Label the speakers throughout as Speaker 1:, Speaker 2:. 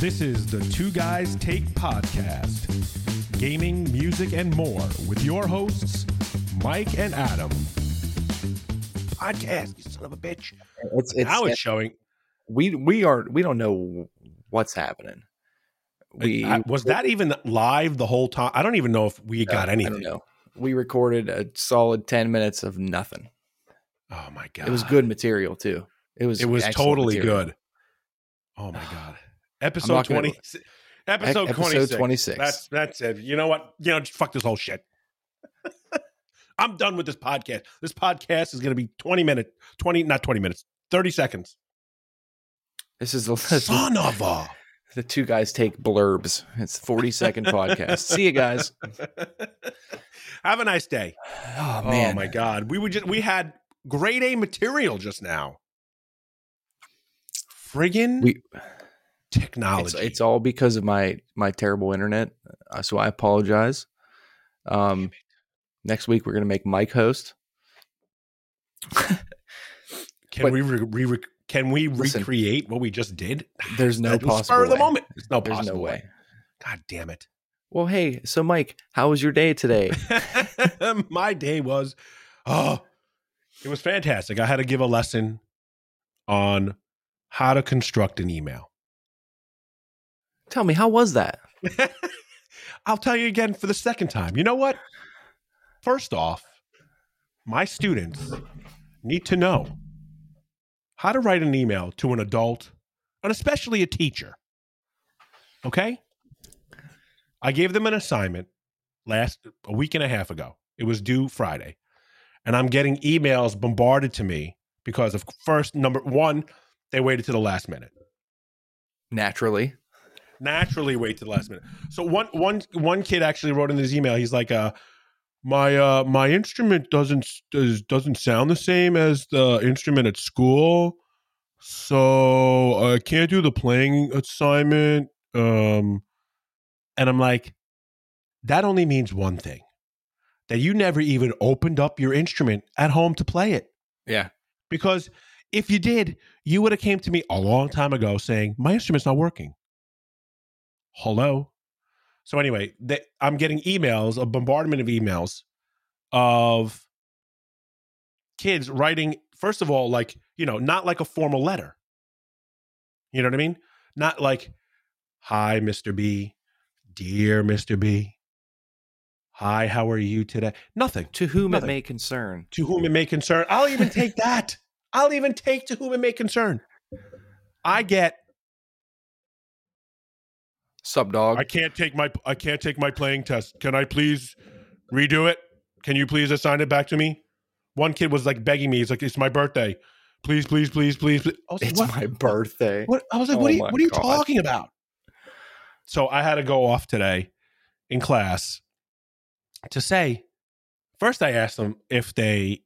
Speaker 1: This is the Two Guys Take podcast gaming, music, and more with your hosts, Mike and Adam. Podcast, you son of a bitch.
Speaker 2: It's it's
Speaker 1: now it's showing.
Speaker 2: we we are we don't know what's happening. We
Speaker 1: I- was that even live the whole time? I don't even know if we got
Speaker 2: I
Speaker 1: anything.
Speaker 2: don't know. We recorded a solid ten minutes of nothing.
Speaker 1: Oh my god,
Speaker 2: It was good material too. It was
Speaker 1: It was totally
Speaker 2: material.
Speaker 1: good. Oh my god,
Speaker 2: I'm
Speaker 1: episode
Speaker 2: not gonna-
Speaker 1: twenty. Episode,
Speaker 2: Episode
Speaker 1: 26.
Speaker 2: 26.
Speaker 1: That's that's it. You know what? You know, just fuck this whole shit. I'm done with this podcast. This podcast is going to be 20 minutes, 20, not 20 minutes, 30 seconds.
Speaker 2: This is the,
Speaker 1: Son of a.
Speaker 2: the two guys take blurbs. It's forty second podcast. See you guys.
Speaker 1: Have a nice day.
Speaker 2: Oh,
Speaker 1: oh
Speaker 2: man.
Speaker 1: Oh my God. We were just, we had grade A material just now. Friggin'
Speaker 2: we
Speaker 1: technology.
Speaker 2: it's, it's all because of my my terrible internet. Uh, so I apologize. Um, next week we're gonna make Mike host.
Speaker 1: can
Speaker 2: but-
Speaker 1: we re, re, can we
Speaker 2: Listen.
Speaker 1: recreate what we just did?
Speaker 2: There's no possible
Speaker 1: spur of the
Speaker 2: way.
Speaker 1: moment. There's no
Speaker 2: There's
Speaker 1: possible
Speaker 2: no way.
Speaker 1: God damn it.
Speaker 2: Well, hey, so Mike, how was your day today?
Speaker 1: my day was oh it was fantastic i had to give a lesson on how to construct an email
Speaker 2: Tell me, how was that?
Speaker 1: i'll tell you again for the second time. You know what? First off my students need to know how to write an email to an adult and especially a teacher. Okay? I gave them an assignment last a week and a half ago. It was due friday. And i'm getting emails bombarded to me because of first number one they waited to the last minute.
Speaker 2: Naturally,
Speaker 1: naturally wait to the last minute. So one one one kid actually wrote in his email. He's like, uh, "My uh my instrument doesn't does, doesn't sound the same as the instrument at school, so I can't do the playing assignment." Um, and I'm like, that only means one thing: that you never even opened up your instrument at home to play it
Speaker 2: yeah.
Speaker 1: because if you did you would have came to me a long time ago saying my instrument's not working hello so anyway they, i'm getting emails a bombardment of emails of kids writing first of all like you know not like a formal letter you know what i mean not like hi mr b dear mr b hi how are you today nothing
Speaker 2: To whom
Speaker 1: Nothing.
Speaker 2: it may concern.
Speaker 1: to whom it may concern. I'll even take that. I'll even take to whom it may concern. I get.
Speaker 2: Sup, dog?
Speaker 1: I can't take my. I can't take my playing test. Can I please redo it? Can you please assign it back to me? One kid was like begging me. He's like, "It's my birthday. Please, please, please, please." please. Like,
Speaker 2: it's
Speaker 1: what?
Speaker 2: my birthday.
Speaker 1: What? I was like,
Speaker 2: Oh
Speaker 1: "What are you? What are you
Speaker 2: God.
Speaker 1: talking about?" So I had to go off today in class to say. First, I asked them if they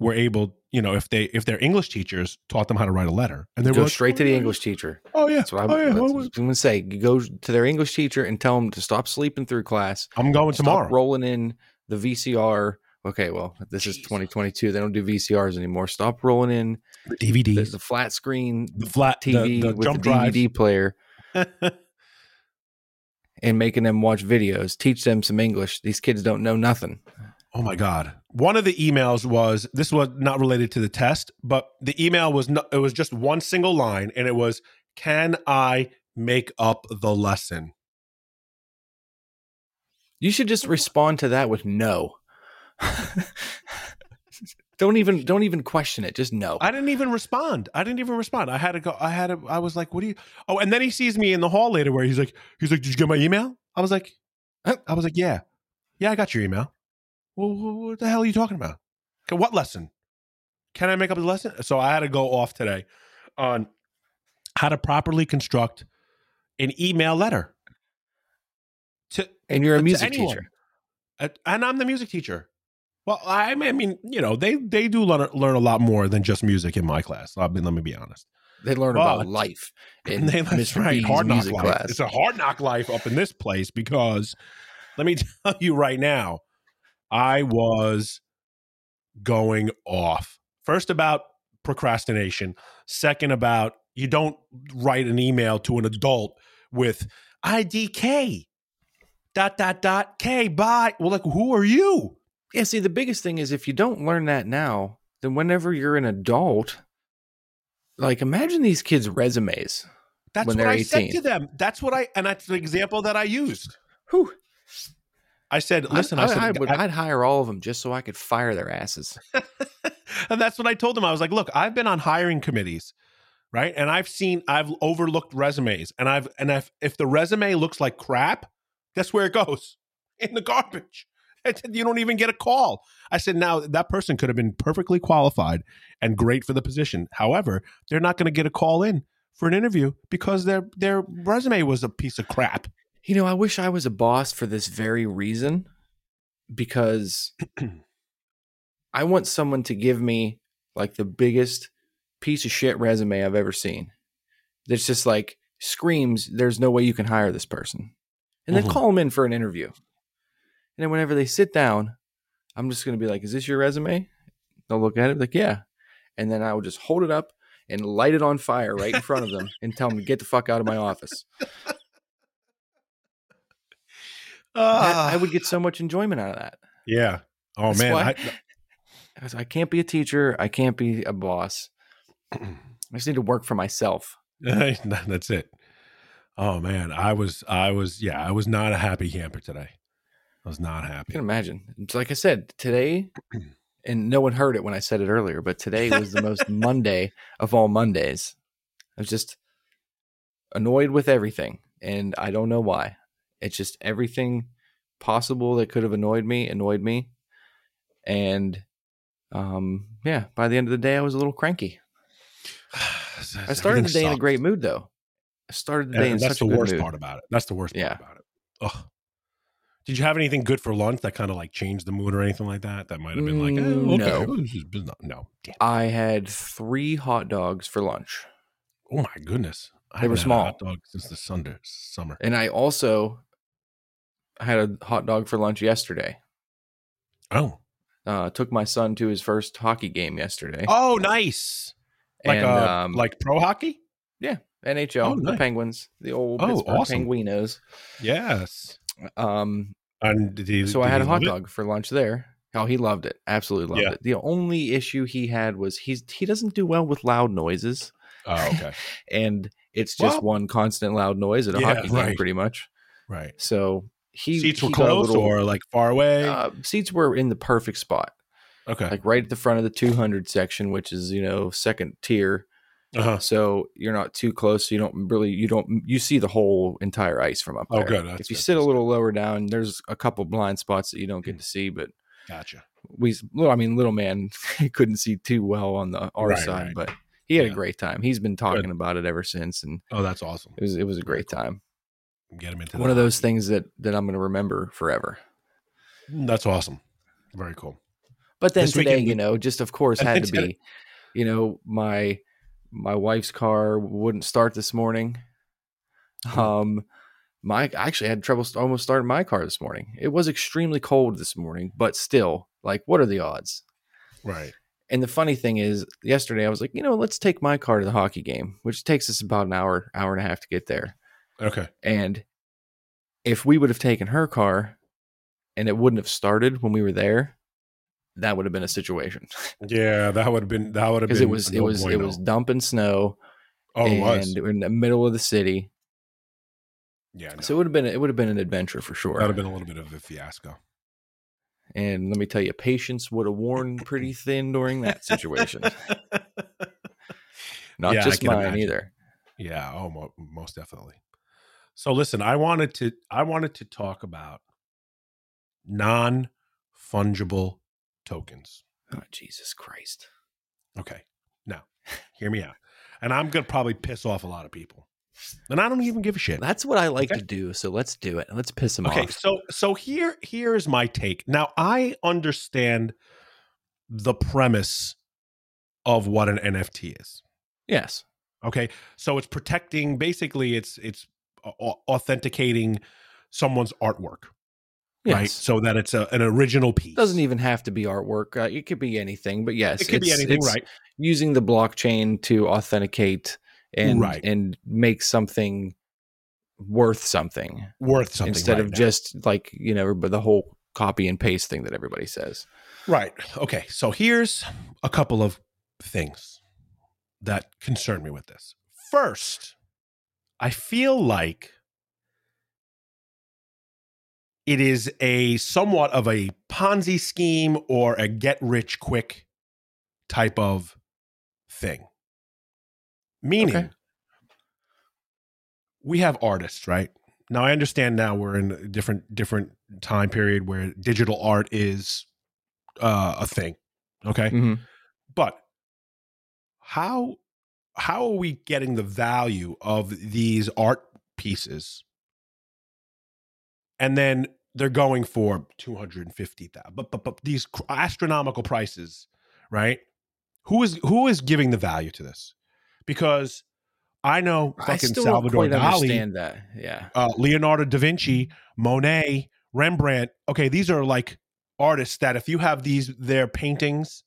Speaker 1: were able, you know, if they if their English teachers taught them how to write a letter, and they
Speaker 2: Go
Speaker 1: like,
Speaker 2: straight to
Speaker 1: "Oh,
Speaker 2: the
Speaker 1: yeah,
Speaker 2: English teacher.
Speaker 1: Oh yeah,
Speaker 2: That's what I'm,
Speaker 1: oh, yeah.
Speaker 2: that's what I'm gonna say. Go to their English teacher and tell them to stop sleeping through class.
Speaker 1: I'm going
Speaker 2: Stop
Speaker 1: tomorrow.
Speaker 2: rolling in the VCR. Okay, well, this is 2022. They don't do VCRs anymore. Stop rolling in
Speaker 1: The
Speaker 2: the,
Speaker 1: DVDs,
Speaker 2: the flat screen
Speaker 1: the flat
Speaker 2: TV
Speaker 1: the,
Speaker 2: with
Speaker 1: jump
Speaker 2: the DVD player and making them watch videos. Teach them some English. These kids don't know nothing.
Speaker 1: Oh my god! One of the emails was this was not related to the test, but the email was not, it was just one single line, and it was, "Can I make up the lesson?"
Speaker 2: You should just respond to that with no. don't even don't even question it. Just no.
Speaker 1: I didn't even respond. I didn't even respond. I had to go. I had to. I was like, "What do you?" Oh, and then he sees me in the hall later, where he's like, "He's like, did you get my email?" I was like, "I was like, yeah, yeah, I got your email." Well, what the hell are you talking about? What lesson? Can I make up the lesson? So I had to go off today on how to properly construct an email letter. To
Speaker 2: and you're a music teacher.
Speaker 1: And I'm the music teacher. Well, I mean, you know, they they do learn learn a lot more than just music in my class. I mean, let me be honest.
Speaker 2: They learn
Speaker 1: But-
Speaker 2: about life in
Speaker 1: they,
Speaker 2: Mr.
Speaker 1: right, hard knock life.
Speaker 2: class.
Speaker 1: It's a hard knock life up in this place because let me tell you right now, I was going off. First about procrastination. Second about you don't write an email to an adult with IDK dot dot dot K bye. Well, like who are you?
Speaker 2: Yeah, see, the biggest thing is if you don't learn that now, then whenever you're an adult, like imagine these kids' resumes.
Speaker 1: That's
Speaker 2: When
Speaker 1: what I said to them. That's what I and that's the example that I used.
Speaker 2: Whew.
Speaker 1: I said, listen,
Speaker 2: I,
Speaker 1: I, said,
Speaker 2: I would, I'd hire all of them just so I could fire their asses.
Speaker 1: and that's what I told them. I was like, look, I've been on hiring committees, right? And I've seen, I've overlooked resumes, and I've, and if if the resume looks like crap, guess where it goes? In the garbage. Said, you don't even get a call. I said, now that person could have been perfectly qualified and great for the position. However, they're not going to get a call in for an interview because their their resume was a piece of crap.
Speaker 2: You know, I wish I was a boss for this very reason because I want someone to give me like the biggest piece of shit resume I've ever seen. That's just like screams, there's no way you can hire this person. And then
Speaker 1: Mhm.
Speaker 2: call them in for an interview. And then whenever they sit down, I'm just going to be like, is this your resume? They'll look at it like, yeah. And then I will just hold it up and light it on fire right in front of them and tell them to get the fuck out of my office.
Speaker 1: Ah,
Speaker 2: I would get so much enjoyment out of that.
Speaker 1: yeah. Oh
Speaker 2: That's
Speaker 1: man,
Speaker 2: why-
Speaker 1: I,
Speaker 2: Because I can't be a teacher. I can't be a boss. I just need to work for myself.
Speaker 1: That's it. Oh man, I was I was yeah, I was not a happy camper today. I was not
Speaker 2: I
Speaker 1: happy.
Speaker 2: can imagine. It's like I said, today, and no one heard it when I said it earlier, but today was the most Monday of all Mondays. I was just annoyed with everything, and I don't know why. It's just everything possible that could have annoyed me annoyed me, and um, yeah. By the end of the day, I was a little cranky. I started the day in a great mood, though. I started the day in
Speaker 1: And that's
Speaker 2: such
Speaker 1: the
Speaker 2: a
Speaker 1: worst
Speaker 2: mood.
Speaker 1: part about it. That's the worst
Speaker 2: Yeah.
Speaker 1: part about it. Ugh. Did you have anything good for lunch that kind of like changed the mood or anything like that? That might have been like, oh, okay,
Speaker 2: no.
Speaker 1: this is business. No.
Speaker 2: I had three hot dogs for lunch.
Speaker 1: Oh my goodness. I
Speaker 2: They were
Speaker 1: a hot
Speaker 2: small.
Speaker 1: dog since the Sunday, summer.
Speaker 2: And I also had a hot dog for lunch yesterday.
Speaker 1: Oh.
Speaker 2: Uh, took my son to his first hockey game yesterday.
Speaker 1: Oh, nice. Like
Speaker 2: and,
Speaker 1: uh,
Speaker 2: um,
Speaker 1: like pro hockey? Yeah.
Speaker 2: NHL,
Speaker 1: oh,
Speaker 2: the. Penguins, the old
Speaker 1: Oh,
Speaker 2: Pittsburgh
Speaker 1: awesome.
Speaker 2: Penguinos.
Speaker 1: Yes.
Speaker 2: Um,
Speaker 1: And did he,
Speaker 2: so I had a hot
Speaker 1: love it?
Speaker 2: dog for lunch there. Oh, he loved it. Absolutely loved
Speaker 1: Yeah.
Speaker 2: it. The only issue he had was he's he doesn't do well with loud noises,
Speaker 1: Oh, okay.
Speaker 2: and it's just
Speaker 1: Well-
Speaker 2: one constant loud noise at a
Speaker 1: Yeah,
Speaker 2: hockey game,
Speaker 1: right.
Speaker 2: pretty much.
Speaker 1: right.
Speaker 2: So he
Speaker 1: Seats were
Speaker 2: he
Speaker 1: close
Speaker 2: little-
Speaker 1: or like far away?
Speaker 2: uh, seats were in the perfect spot.
Speaker 1: okay.
Speaker 2: like right at the front of the 200 section which is you know second tier
Speaker 1: uh-huh.
Speaker 2: so you're not too close so you don't really you don't you see the whole entire ice from up
Speaker 1: Oh,
Speaker 2: there
Speaker 1: good. That's
Speaker 2: if you
Speaker 1: good.
Speaker 2: sit a little lower down there's a couple blind spots that you don't get to see but
Speaker 1: Gotcha.
Speaker 2: we little i mean little man couldn't see too well on the our
Speaker 1: Right,
Speaker 2: side
Speaker 1: right.
Speaker 2: but he had
Speaker 1: Yeah.
Speaker 2: a great time he's been talking about it ever since and
Speaker 1: Oh, that's awesome.
Speaker 2: it was it was a great time
Speaker 1: Get him into
Speaker 2: one of those things that that i'm going to remember forever
Speaker 1: That's awesome. Very cool.
Speaker 2: But then
Speaker 1: This
Speaker 2: today,
Speaker 1: weekend
Speaker 2: you know, just of course had to be, you know, my my wife's car wouldn't start this morning.
Speaker 1: Hmm.
Speaker 2: Um, my I actually had trouble almost starting my car this morning. It was extremely cold this morning, but still, like, what are the odds?
Speaker 1: Right.
Speaker 2: And the funny thing is, yesterday I was like, you know, let's take my car to the hockey game, which takes us about an hour, hour and a half to get there.
Speaker 1: Okay.
Speaker 2: And if we would have taken her car and it wouldn't have started when we were there, that would have been a situation.
Speaker 1: Yeah, that would have been that would have been
Speaker 2: because it was it was it
Speaker 1: no-bueno.
Speaker 2: was dumping snow
Speaker 1: oh it
Speaker 2: and
Speaker 1: was
Speaker 2: in the middle of the city
Speaker 1: yeah no.
Speaker 2: so it would have been it would have been an adventure for sure
Speaker 1: that would have been a little bit of a fiasco.
Speaker 2: and let me tell you patience would have worn pretty thin during that situation not
Speaker 1: Yeah,
Speaker 2: just mine
Speaker 1: imagine.
Speaker 2: either
Speaker 1: yeah, oh mo- most definitely. So listen, I wanted to I wanted to talk about non fungible tokens.
Speaker 2: oh jesus christ
Speaker 1: Okay. Now, hear me out. And I'm going to probably piss off a lot of people. And I don't even give a shit.
Speaker 2: that's what i like
Speaker 1: Okay.
Speaker 2: to do so let's do it let's piss them
Speaker 1: Okay,
Speaker 2: off Okay,
Speaker 1: so so here here's my take. Now I understand the premise of what an NFT is.
Speaker 2: yes
Speaker 1: Okay, so it's protecting. Basically, it's it's authenticating someone's artwork,
Speaker 2: yes
Speaker 1: right? So that it's a, an original piece.
Speaker 2: doesn't even have to be artwork uh, it could be anything but yes
Speaker 1: it could be anything, right?
Speaker 2: using the blockchain to authenticate and
Speaker 1: Right.
Speaker 2: and make something worth something
Speaker 1: worth something
Speaker 2: instead
Speaker 1: right
Speaker 2: of
Speaker 1: now.
Speaker 2: just like you know but the whole copy and paste thing that everybody says
Speaker 1: right. Okay, so here's a couple of things that concern me with this. First, I feel like it is a somewhat of a Ponzi scheme or a get rich quick type of thing. Meaning,
Speaker 2: Okay.
Speaker 1: we have artists, right? Now I understand now we're in a different different time period where digital art is uh, a thing. Okay.
Speaker 2: Mhm.
Speaker 1: But how how are we getting the value of these art pieces? And then they're going for 250,000. But, but but these astronomical prices, right? Who is who is giving the value to this? Because I know
Speaker 2: i
Speaker 1: fucking
Speaker 2: don't
Speaker 1: Salvador Dali,
Speaker 2: understand that yeah
Speaker 1: uh, Leonardo da Vinci, Monet, Rembrandt. Okay, these are like artists that if you have these their paintings,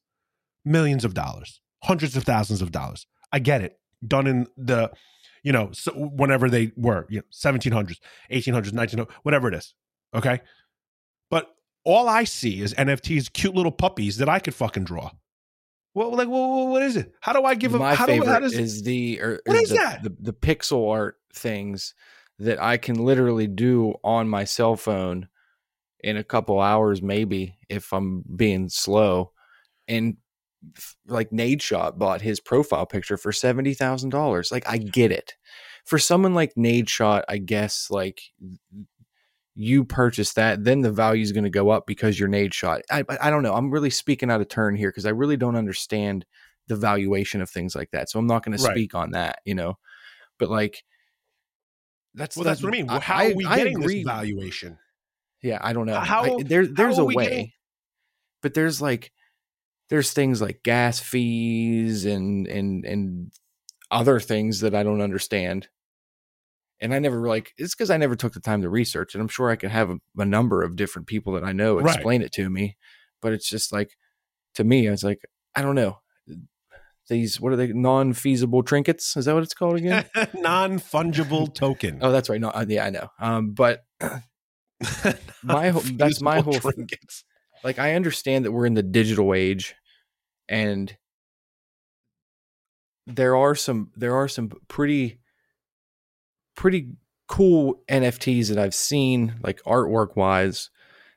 Speaker 1: millions of dollars, hundreds of thousands of dollars. I get it. Done in the, you know, so whenever they were, you know, 1700s, 1800s, 1900s, whatever it is. Okay. But all I see is NFTs, cute little puppies that I could fucking draw. Well, like, well, what is it? How do I give a
Speaker 2: my
Speaker 1: how do,
Speaker 2: favorite
Speaker 1: how does,
Speaker 2: is the or,
Speaker 1: What
Speaker 2: is
Speaker 1: is
Speaker 2: the,
Speaker 1: that?
Speaker 2: The, the pixel art things that I can literally do on my cell phone in a couple hours, maybe if I'm being slow. And like Nadeshot bought his profile picture for seventy thousand dollars. Like I get it. For someone like Nadeshot, I guess like you purchase that, then the value is going to go up because you're Nadeshot. I I I don't know. I'm really speaking out of turn here because I really don't understand the valuation of things like that. So I'm not going to speak on that, you know. But like that's
Speaker 1: well,
Speaker 2: the-
Speaker 1: that's what I mean. Well, how are we
Speaker 2: I
Speaker 1: getting this
Speaker 2: agree.
Speaker 1: valuation?
Speaker 2: Yeah, I don't know.
Speaker 1: How-
Speaker 2: I, there, there's a way,
Speaker 1: getting-
Speaker 2: but there's like, there's things like gas fees and and and other things that I don't understand. And I never like it's because I never took the time to research and I'm sure I could have a, a number of different people that I know
Speaker 1: Right.
Speaker 2: explain it to me, but it's just like to me, I was like, I don't know. These what are they non-feasible trinkets? Is that what it's called again?
Speaker 1: non fungible token.
Speaker 2: oh, that's right. No, uh, yeah, I know. Um, but my whole- that's my whole-
Speaker 1: trinkets.
Speaker 2: like I understand that we're in the digital age and there are some there are some pretty pretty cool NFTs that I've seen like artwork wise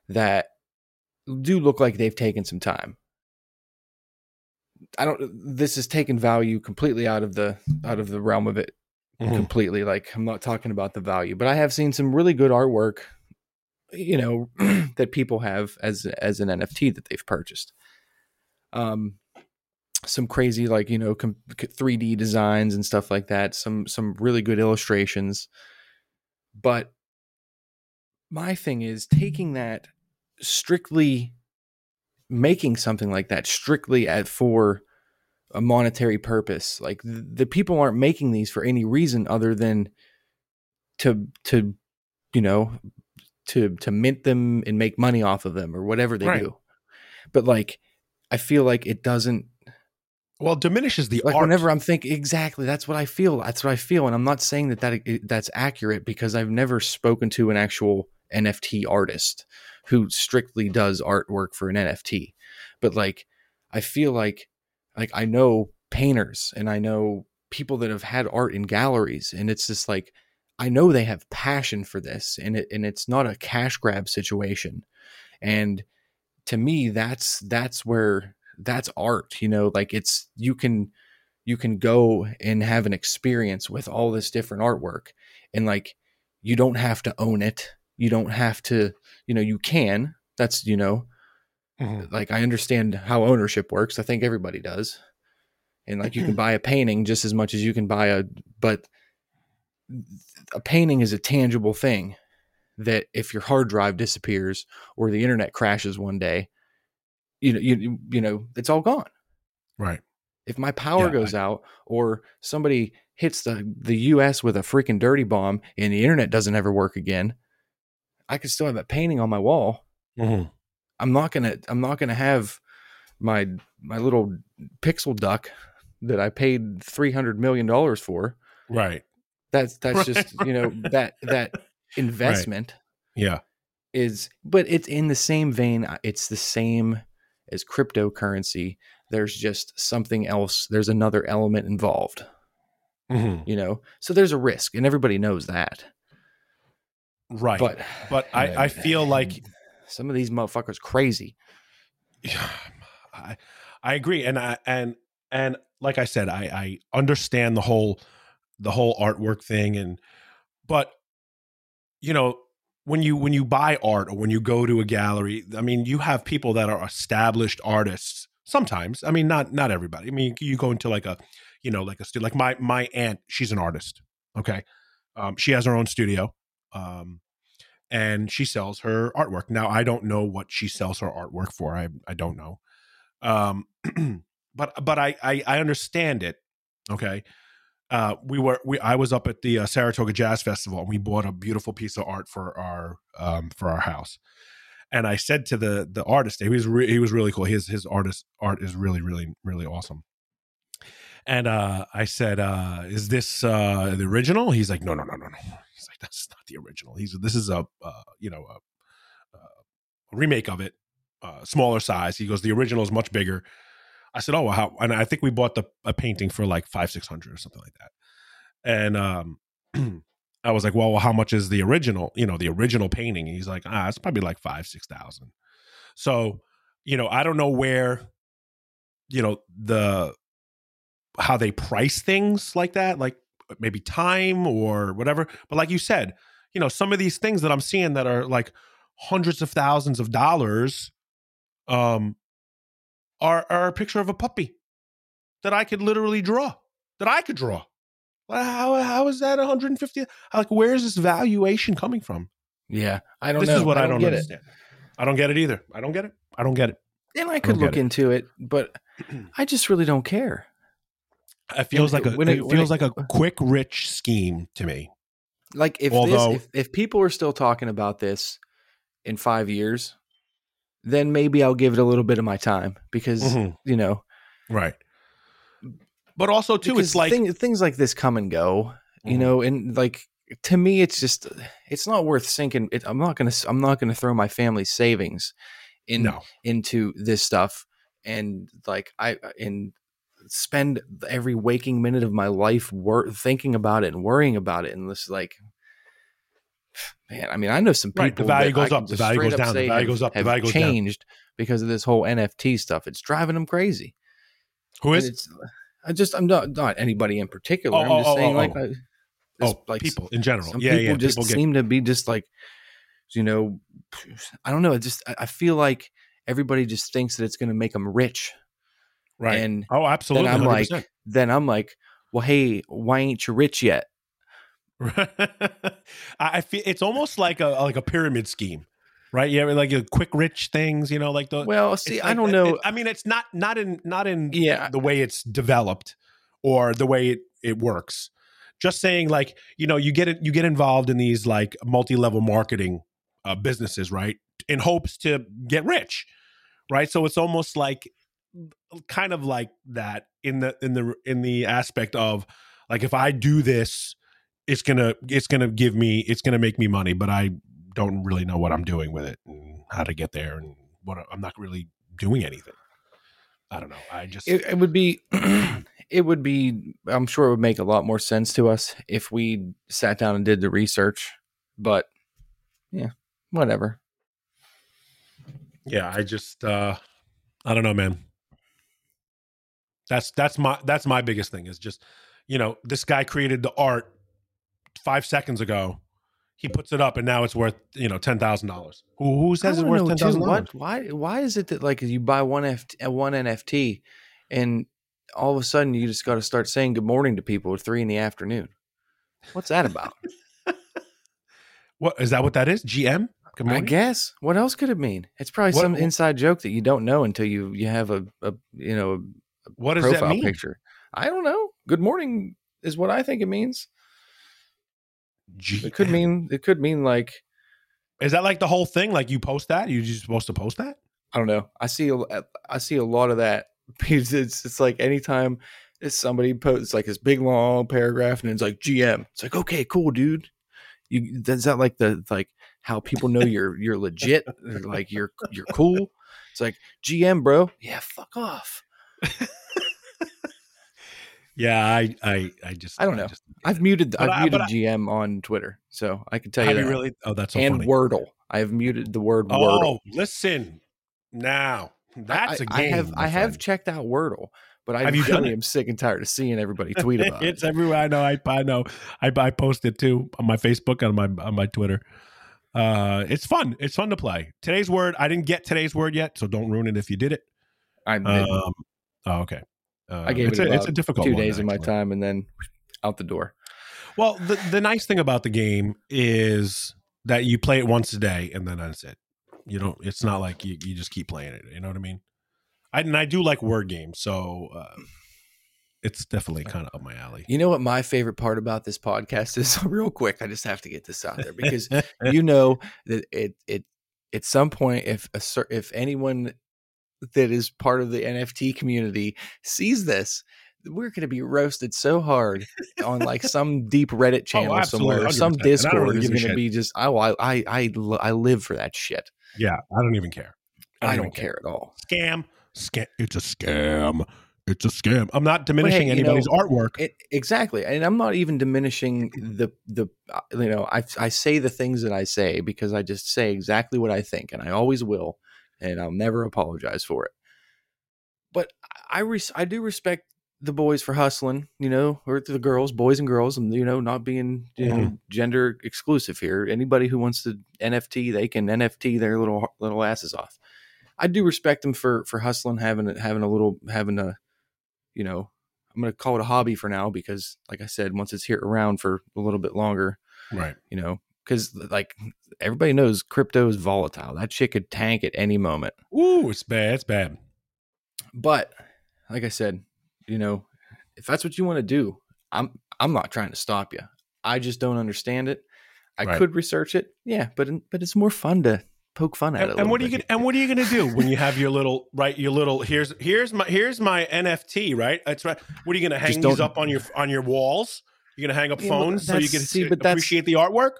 Speaker 2: that do look like they've taken some time. I don't this has taken value completely out of the out of the realm of it
Speaker 1: Mhm.
Speaker 2: completely. Like I'm not talking about the value, but I have seen some really good artwork, you know, that people have as as an NFT that they've purchased. Um, some crazy like you know com- 3D designs and stuff like that. Some some really good illustrations, but my thing is taking that strictly making something like that strictly at for a monetary purpose like the, the people aren't making these for any reason other than to to you know to to mint them and make money off of them or whatever they
Speaker 1: Right.
Speaker 2: do but like i feel like it doesn't
Speaker 1: Well, it diminishes the
Speaker 2: like
Speaker 1: art.
Speaker 2: whenever i'm thinking exactly that's what i feel that's what i feel and i'm not saying that that that's accurate because i've never spoken to an actual nft artist who strictly does artwork for an nft but like i feel like like i know painters and i know people that have had art in galleries and it's just like i know they have passion for this and it and it's not a cash grab situation and to me that's that's where that's art you know like it's you can you can go and have an experience with all this different artwork and like you don't have to own it you don't have to you know you can that's you know
Speaker 1: Mhm.
Speaker 2: like i understand how ownership works i think everybody does and like you can buy a painting just as much as you can buy a but a painting is a tangible thing that if your hard drive disappears or the internet crashes one day you know you you know it's all gone
Speaker 1: Right.
Speaker 2: if my power
Speaker 1: Yeah,
Speaker 2: goes out or somebody hits the the US with a freaking dirty bomb and the internet doesn't ever work again I could still have that painting on my wall
Speaker 1: Mhm.
Speaker 2: I'm not going to I'm not going to have my my little pixel duck that I paid 300 million dollars for
Speaker 1: Right.
Speaker 2: That's that's just you know that that investment
Speaker 1: Yeah.
Speaker 2: is, but it's in the same vein. uh, It's the same as cryptocurrency. There's just something else. There's another element involved.
Speaker 1: Mhm.
Speaker 2: You know, so there's a risk, and everybody knows that.
Speaker 1: Right. But,
Speaker 2: But
Speaker 1: I, I feel like
Speaker 2: some of these motherfuckers crazy.
Speaker 1: Yeah, I I agree, and I and and like I said, I I understand the whole the whole artwork thing, and but you know when you when you buy art or when you go to a gallery, I mean, you have people that are established artists. Sometimes, I mean, not not everybody. I mean, you go into like a you know like a studio. like my my aunt, she's an artist. Okay, um, she has her own studio. Um, and she sells her artwork. Now I don't know what she sells her artwork for. I I don't know. Um but but I, I I understand it. Okay. Uh we were we I was up at the uh, Saratoga Jazz Festival and we bought a beautiful piece of art for our um for our house. And I said to the the artist, he was re- he was really cool. His his artist art is really really really awesome. And uh I said, uh is this uh the original? He's like, no, no, no, no, no. He's like, that's not the original. He's this is a uh, you know a, a remake of it, uh, smaller size. He goes, the original is much bigger. I said, oh, well, how? And I think we bought the a painting for like five six hundred or something like that. And um, I was like, well, well, how much is the original? You know, the original painting. And he's like, ah, it's probably like five six thousand. So, you know, I don't know where, you know, the how they price things like that, like maybe time or whatever. But like you said, you know, some of these things that I'm seeing that are like hundreds of thousands of dollars, um, are are a picture of a puppy that I could literally draw, that I could draw. How how is that 150? Like, where is this valuation coming from?
Speaker 2: Yeah, I don't
Speaker 1: This
Speaker 2: know.
Speaker 1: is what I don't,
Speaker 2: get it.
Speaker 1: understand. I don't get it either. I don't get it. I don't get it.
Speaker 2: And I could
Speaker 1: get
Speaker 2: look
Speaker 1: it.
Speaker 2: into it, but I just really don't care.
Speaker 1: It feels like a
Speaker 2: when
Speaker 1: it,
Speaker 2: it-
Speaker 1: feels
Speaker 2: it-
Speaker 1: like a quick rich scheme to me.
Speaker 2: Like if
Speaker 1: Although-
Speaker 2: this, if, if people are still talking about this in five years, then maybe I'll give it a little bit of my time because
Speaker 1: Mhm.
Speaker 2: you know,
Speaker 1: Right. But also too, it's like
Speaker 2: thing- things like this come and go. You
Speaker 1: Mhm.
Speaker 2: know, and like to me, it's just it's not worth sinking. It, I'm not gonna I'm not gonna throw my family's savings in
Speaker 1: no.
Speaker 2: into this stuff and like I and spend every waking minute of my life wor- thinking about it and worrying about it and this like man I mean I know some people
Speaker 1: Right, the value goes up, the value goes down, the value goes up, the value goes down.
Speaker 2: changed because of this whole NFT stuff it's driving them crazy
Speaker 1: Who is?
Speaker 2: And it's I just I'm not not anybody in particular
Speaker 1: Oh,
Speaker 2: I'm
Speaker 1: oh,
Speaker 2: just
Speaker 1: oh,
Speaker 2: saying
Speaker 1: oh,
Speaker 2: like
Speaker 1: oh.
Speaker 2: I,
Speaker 1: Oh,
Speaker 2: like
Speaker 1: people in general.
Speaker 2: some
Speaker 1: Yeah,
Speaker 2: people
Speaker 1: yeah.
Speaker 2: just
Speaker 1: People get
Speaker 2: seem to be just like you know I don't know it just I- I feel like everybody just thinks that it's going to make them rich
Speaker 1: right.
Speaker 2: and
Speaker 1: oh, absolutely.
Speaker 2: I'm like,
Speaker 1: 100%.
Speaker 2: then I'm like, well, hey, why ain't you rich yet?
Speaker 1: I feel it's almost like a like a pyramid scheme, right? Yeah, like a quick rich things, you know, like the.
Speaker 2: Well, see, I don't know.
Speaker 1: it- I mean, it's not not in not in
Speaker 2: yeah,
Speaker 1: the way it's developed or the way it, it works. Just saying, like you know, you get it, you get involved in these like multi level marketing uh, businesses, right? In hopes to get rich, right? So it's almost like kind of like that in the in the in the aspect of like if I do this, it's gonna it's gonna give me it's gonna make me money, but I don't really know what I'm doing with it and how to get there and what I'm not really doing anything. I don't know. I just
Speaker 2: it, it would be, it would be. I'm sure it would make a lot more sense to us if we sat down and did the research. But yeah, whatever.
Speaker 1: yeah i just uh i don't know man that's that's my that's my biggest thing is just you know this guy created the art five seconds ago he puts it up and now it's worth you know ten thousand dollars who who says it's worth ten thousand dollars
Speaker 2: why, why is it that like you buy one F, uh, one NFT, and all of a sudden you just got to start saying good morning to people at three in the afternoon? What's that about?
Speaker 1: what is that what that is gm Good
Speaker 2: I
Speaker 1: morning?
Speaker 2: guess. What else could it mean? It's probably
Speaker 1: What-
Speaker 2: some inside joke that you don't know until you you have a, a you know a what
Speaker 1: does that mean
Speaker 2: picture. I don't know. Good morning is what I think it means.
Speaker 1: GM.
Speaker 2: It could mean it could mean like
Speaker 1: is that like the whole thing like you post that you just supposed to post that
Speaker 2: I don't know. I see a, uh, I see a lot of that. Because It's it's like anytime It's somebody posts like this big long paragraph and it's like GM. It's like, okay, cool, dude. You is that like the like how people know you're you're legit, like you're you're cool? It's like GM, bro. Yeah, fuck off.
Speaker 1: Yeah, I, I, I just,
Speaker 2: I don't know.
Speaker 1: just-
Speaker 2: I've muted
Speaker 1: But
Speaker 2: I've
Speaker 1: I-
Speaker 2: muted
Speaker 1: but I-
Speaker 2: GM on Twitter, so I can tell you
Speaker 1: have
Speaker 2: that.
Speaker 1: you really? Oh, that's so
Speaker 2: and
Speaker 1: funny.
Speaker 2: Wordle. I have muted the word
Speaker 1: oh,
Speaker 2: Wordle.
Speaker 1: listen now. That's
Speaker 2: I,
Speaker 1: a
Speaker 2: I
Speaker 1: game.
Speaker 2: I
Speaker 1: have
Speaker 2: I have checked out Wordle, but I
Speaker 1: have you
Speaker 2: really am sick and tired of seeing everybody tweet about
Speaker 1: it's
Speaker 2: it.
Speaker 1: It's everywhere. I know. I, I know. I, I post it too on my Facebook and on my on my Twitter. Uh, it's fun. It's fun to play. Today's word. I didn't get today's word yet, so don't ruin it if you did it.
Speaker 2: I,
Speaker 1: Um, oh, okay. Uh,
Speaker 2: I gave
Speaker 1: it's
Speaker 2: it
Speaker 1: a, it's a difficult
Speaker 2: two days of my time and then out the door.
Speaker 1: Well, the the nice thing about the game is that you play it once a day and then that's it. You don't. It's not like you, you just keep playing it. You know what I mean? I and I do like word games, so uh, it's definitely kind of up my alley.
Speaker 2: You know what my favorite part about this podcast is? Real quick, I just have to get this out there because you know that it it at some point if a if anyone that is part of the NFT community sees this, we're going to be roasted so hard on like some deep Reddit channel
Speaker 1: Oh,
Speaker 2: somewhere, some
Speaker 1: 100%. And I don't
Speaker 2: Discord
Speaker 1: really
Speaker 2: is going to be just I I I I, I live for that shit.
Speaker 1: Yeah, I don't even care.
Speaker 2: I
Speaker 1: even
Speaker 2: don't care at all.
Speaker 1: Scam. Scam. It's a scam. It's a scam. I'm not diminishing
Speaker 2: know,
Speaker 1: anybody's artwork.
Speaker 2: It, exactly, and I'm not even diminishing the the uh, you know I I say the things that I say because I just say exactly what I think, and I always will, and I'll never apologize for it. But I res- I do respect the boys for hustling, you know, or the girls, boys and girls, and you know, not being you know mm-hmm. gender exclusive here. Anybody who wants to NFT, they can NFT their little little asses off. I do respect them for for hustling, having a- having a little having a you know I'm going to call it a hobby for now because, like I said, once it's here around for a little bit longer,
Speaker 1: right.
Speaker 2: you know, because like everybody knows crypto is volatile. That shit could tank at any moment.
Speaker 1: Ooh, it's bad. It's bad.
Speaker 2: But like I said, you know, if that's what you want to do, I'm I'm not trying to stop you. I just don't understand it. I
Speaker 1: Right.
Speaker 2: could research it, yeah, but but it's more fun to poke fun at
Speaker 1: And,
Speaker 2: it. a
Speaker 1: and what are you gonna and what are you gonna do when you have your little right your little here's here's my here's my NFT right that's right what are you gonna hang these up on your on your walls you're gonna hang up
Speaker 2: Yeah,
Speaker 1: phones so you can
Speaker 2: see,
Speaker 1: see,
Speaker 2: but
Speaker 1: appreciate the artwork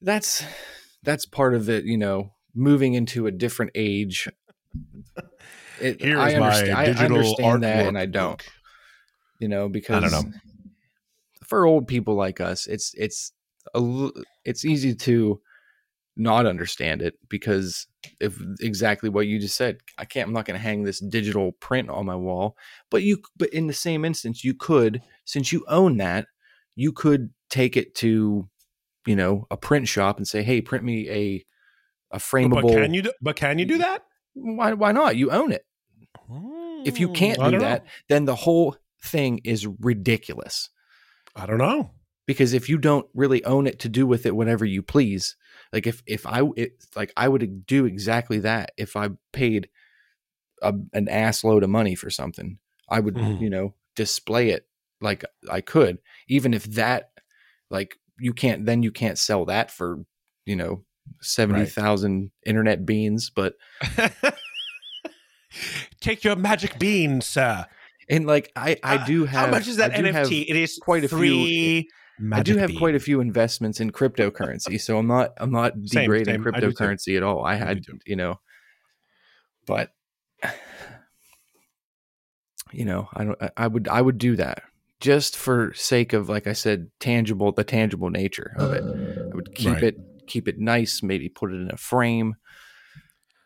Speaker 2: that's that's part of it you know moving into a different age it,
Speaker 1: here's
Speaker 2: I,
Speaker 1: my
Speaker 2: understand, I
Speaker 1: digital
Speaker 2: understand that and i don't
Speaker 1: book.
Speaker 2: you know because I don't
Speaker 1: know.
Speaker 2: for old people like us it's it's a, it's easy to not understand it because if exactly what you just said i can't i'm not going to hang this digital print on my wall but you but in the same instance you could since you own that you could take it to you know a print shop and say hey print me a a frameable
Speaker 1: but can you do, but can you do that?
Speaker 2: Why, why not? You own it. If you can't
Speaker 1: Hmm,
Speaker 2: do
Speaker 1: don't know.
Speaker 2: that then the whole thing is ridiculous.
Speaker 1: I don't know.
Speaker 2: Because if you don't really own it to do with it whatever you please like if if i it, like i would do exactly that if i paid a, an ass load of money for something i would
Speaker 1: Mhm.
Speaker 2: you know display it like i could. Even if that like you can't then you can't sell that for you know 70,000 internet beans but
Speaker 1: take your magic bean sir.
Speaker 2: And like i i
Speaker 1: Uh,
Speaker 2: do have
Speaker 1: how much is that
Speaker 2: I do have-
Speaker 1: NFT it is
Speaker 2: quite a few- I do have quite a few investments in cryptocurrency, so I'm not I'm not
Speaker 1: Same,
Speaker 2: degrading
Speaker 1: same.
Speaker 2: Cryptocurrency at all. I had you know, but you know I don't I would I would do that just for sake of like I said tangible the tangible nature of it. I would keep
Speaker 1: Right.
Speaker 2: it keep it nice, maybe put it in a frame.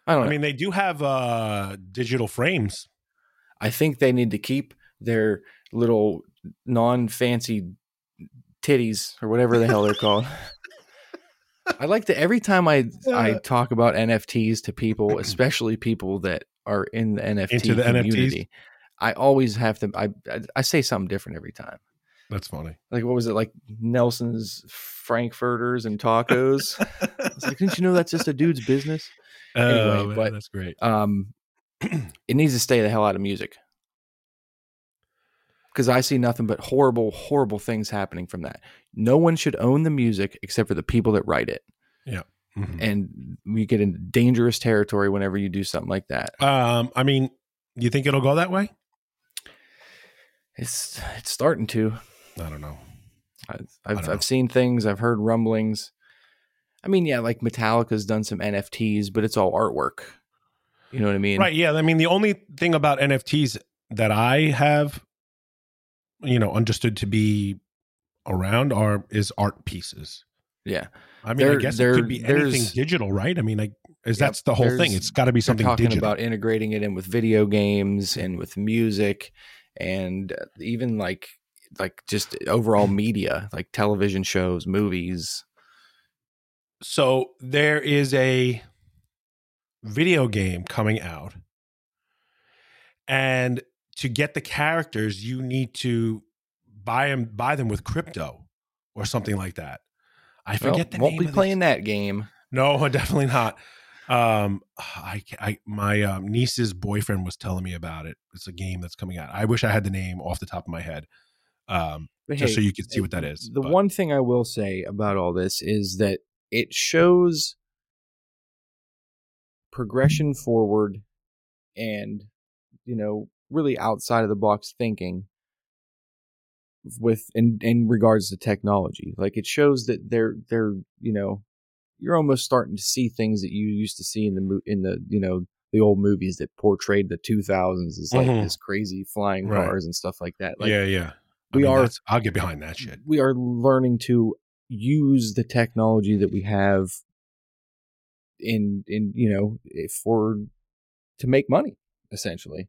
Speaker 2: I don't
Speaker 1: I
Speaker 2: know.
Speaker 1: mean they do have uh digital frames
Speaker 2: I think they need to keep their little non fancy titties or whatever the hell they're called. I like to every time I I talk about NFTs to people, especially people that are in the NFT
Speaker 1: Into the NFTs?
Speaker 2: community. I always have to I I- I say something different every time.
Speaker 1: that's funny
Speaker 2: Like what was it like Nelson's Frankfurters and tacos? It's like didn't you know that's just a dude's business? Anyway,
Speaker 1: Oh, man,
Speaker 2: but-
Speaker 1: that's great
Speaker 2: um, it needs to stay the hell out of music because I see nothing but horrible, horrible things happening from that. No one should own the music except for the people that write it,
Speaker 1: Mhm.
Speaker 2: and we get into dangerous territory whenever you do something like that.
Speaker 1: Um, I mean, you think it'll go that way?
Speaker 2: It's it's starting to.
Speaker 1: I don't know.
Speaker 2: I've
Speaker 1: I
Speaker 2: I've,
Speaker 1: don't know.
Speaker 2: I've seen things. I've heard rumblings. I mean, yeah, like Metallica's done some NFTs, but it's all artwork. You know what I mean?
Speaker 1: Right. Yeah. I mean, the only thing about NFTs that I have, you know, understood to be around are is art pieces.
Speaker 2: Yeah.
Speaker 1: I mean, I
Speaker 2: There-
Speaker 1: guess it could be anything digital, right? I mean, I, is
Speaker 2: Yep,
Speaker 1: that's the whole thing. It's got to be something
Speaker 2: talking
Speaker 1: digital.
Speaker 2: about integrating it in with video games and with music and uh, even like like just overall media, like television shows, movies.
Speaker 1: so there is a video game coming out, and to get the characters, you need to buy them buy them with crypto or something like that. I
Speaker 2: Well,
Speaker 1: forget the
Speaker 2: won't
Speaker 1: name.
Speaker 2: be playing that game.
Speaker 1: No, definitely not. Um, I, I my um, niece's boyfriend was telling me about it. It's a game that's coming out. I wish I had the name off the top of my head, um,
Speaker 2: But
Speaker 1: just so you could see what that is.
Speaker 2: The
Speaker 1: But-
Speaker 2: one thing I will say about all this is that it shows progression forward and you know really outside of the box thinking with in in regards to technology like it shows that they're they're you know you're almost starting to see things that you used to see in the in the you know the old movies that portrayed the 2000s as like
Speaker 1: Mhm.
Speaker 2: this crazy flying
Speaker 1: Right.
Speaker 2: cars and stuff like that like
Speaker 1: yeah, yeah. I
Speaker 2: we
Speaker 1: mean,
Speaker 2: are-
Speaker 1: I'll get behind that shit.
Speaker 2: we are learning to use the technology that we have in in you know eh, for to make money essentially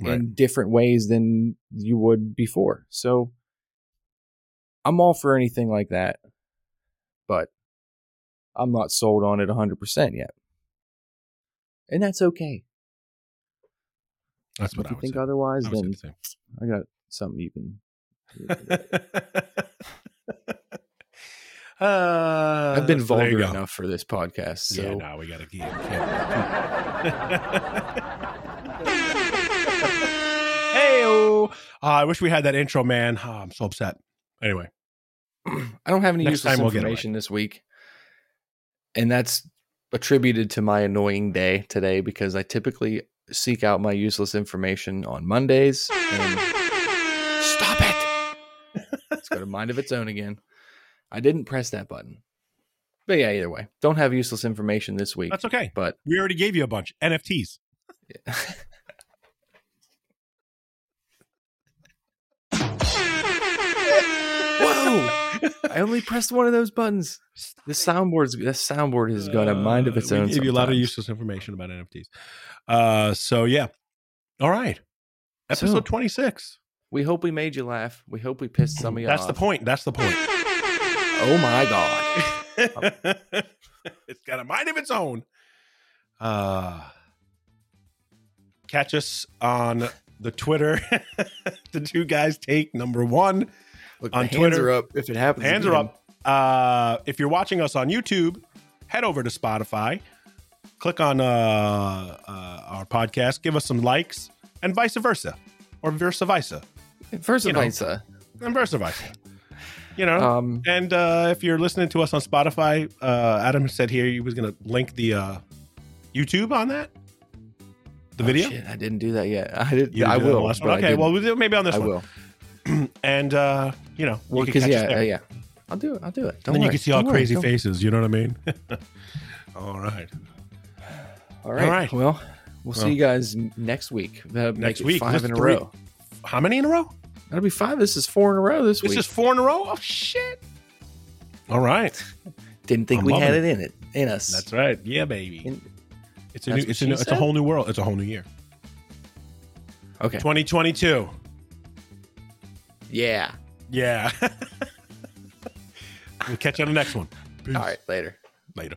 Speaker 1: Right.
Speaker 2: in different ways than you would before so i'm all for anything like that but i'm not sold on it 100% yet and that's okay
Speaker 1: That's what
Speaker 2: if
Speaker 1: I
Speaker 2: you think
Speaker 1: say.
Speaker 2: otherwise
Speaker 1: I
Speaker 2: then i got something you can
Speaker 1: uh,
Speaker 2: i've been vulgar enough for this podcast so
Speaker 1: Yeah, no, we gotta keep. hey, oh, I wish we had that intro, man. Oh, I'm so upset. Anyway,
Speaker 2: I don't have any
Speaker 1: Next
Speaker 2: useless
Speaker 1: we'll
Speaker 2: information this week. And that's attributed to my annoying day today because I typically seek out my useless information on Mondays and stop it. it's got a mind of its own again. I didn't press that button. But yeah, either way, don't have useless information this week.
Speaker 1: that's okay.
Speaker 2: But
Speaker 1: We already gave you a bunch NFTs.
Speaker 2: Whoa! I only pressed one of those buttons. The soundboard's the soundboard has got a mind of its
Speaker 1: Uh,
Speaker 2: own.
Speaker 1: We gave you a lot of useless information about NFTs. Uh, so yeah. All right. Episode
Speaker 2: So-
Speaker 1: 26.
Speaker 2: We hope we made you laugh. We hope we pissed some of you off.
Speaker 1: That's
Speaker 2: off.
Speaker 1: the point. That's the point.
Speaker 2: Oh my god.
Speaker 1: it's got a mind of its own. Uh, catch us on the Twitter. the two guys take number one.
Speaker 2: Look,
Speaker 1: On
Speaker 2: hands
Speaker 1: Twitter,
Speaker 2: are up if it happens.
Speaker 1: Hands are up. Uh, if you're watching us on YouTube, head over to Spotify, click on uh, uh, our podcast, give us some likes, and vice versa, or versa versa,
Speaker 2: First
Speaker 1: you
Speaker 2: of
Speaker 1: know.
Speaker 2: all,
Speaker 1: and versa versa. You know.
Speaker 2: um,
Speaker 1: And uh, if you're listening to us on Spotify, uh, Adam said here he was going to link the uh, YouTube on that, the
Speaker 2: oh,
Speaker 1: video.
Speaker 2: shit, I didn't do that yet. I did.
Speaker 1: You
Speaker 2: I
Speaker 1: did that on the
Speaker 2: will.
Speaker 1: last
Speaker 2: but? I
Speaker 1: Okay, well, we'll do it maybe on this
Speaker 2: I
Speaker 1: one.
Speaker 2: will.
Speaker 1: And uh, you know,
Speaker 2: Well,
Speaker 1: can
Speaker 2: because
Speaker 1: catch us
Speaker 2: yeah,
Speaker 1: there.
Speaker 2: uh, yeah, I'll do it. I'll do it. Don't
Speaker 1: and then you can see all
Speaker 2: Don't worry.
Speaker 1: crazy
Speaker 2: Don't-
Speaker 1: faces. You know what I mean? all right.
Speaker 2: All right.
Speaker 1: right.
Speaker 2: Well, we'll see you guys next week. That'll
Speaker 1: Next week.
Speaker 2: five in a
Speaker 1: three-
Speaker 2: row.
Speaker 1: How many in a row?
Speaker 2: That'll be five. This is four in a row this,
Speaker 1: This
Speaker 2: week.
Speaker 1: is four in a row. Oh shit! All right,
Speaker 2: Didn't think
Speaker 1: I'm
Speaker 2: we had
Speaker 1: loving
Speaker 2: it in it in us.
Speaker 1: that's right. Yeah, baby.
Speaker 2: In-
Speaker 1: It's a new. It's a new, it's a whole new world. It's a whole new year.
Speaker 2: okay.
Speaker 1: 2022.
Speaker 2: Yeah.
Speaker 1: Yeah. we'll catch you on the next one. Peace.
Speaker 2: All right. Later.
Speaker 1: Later.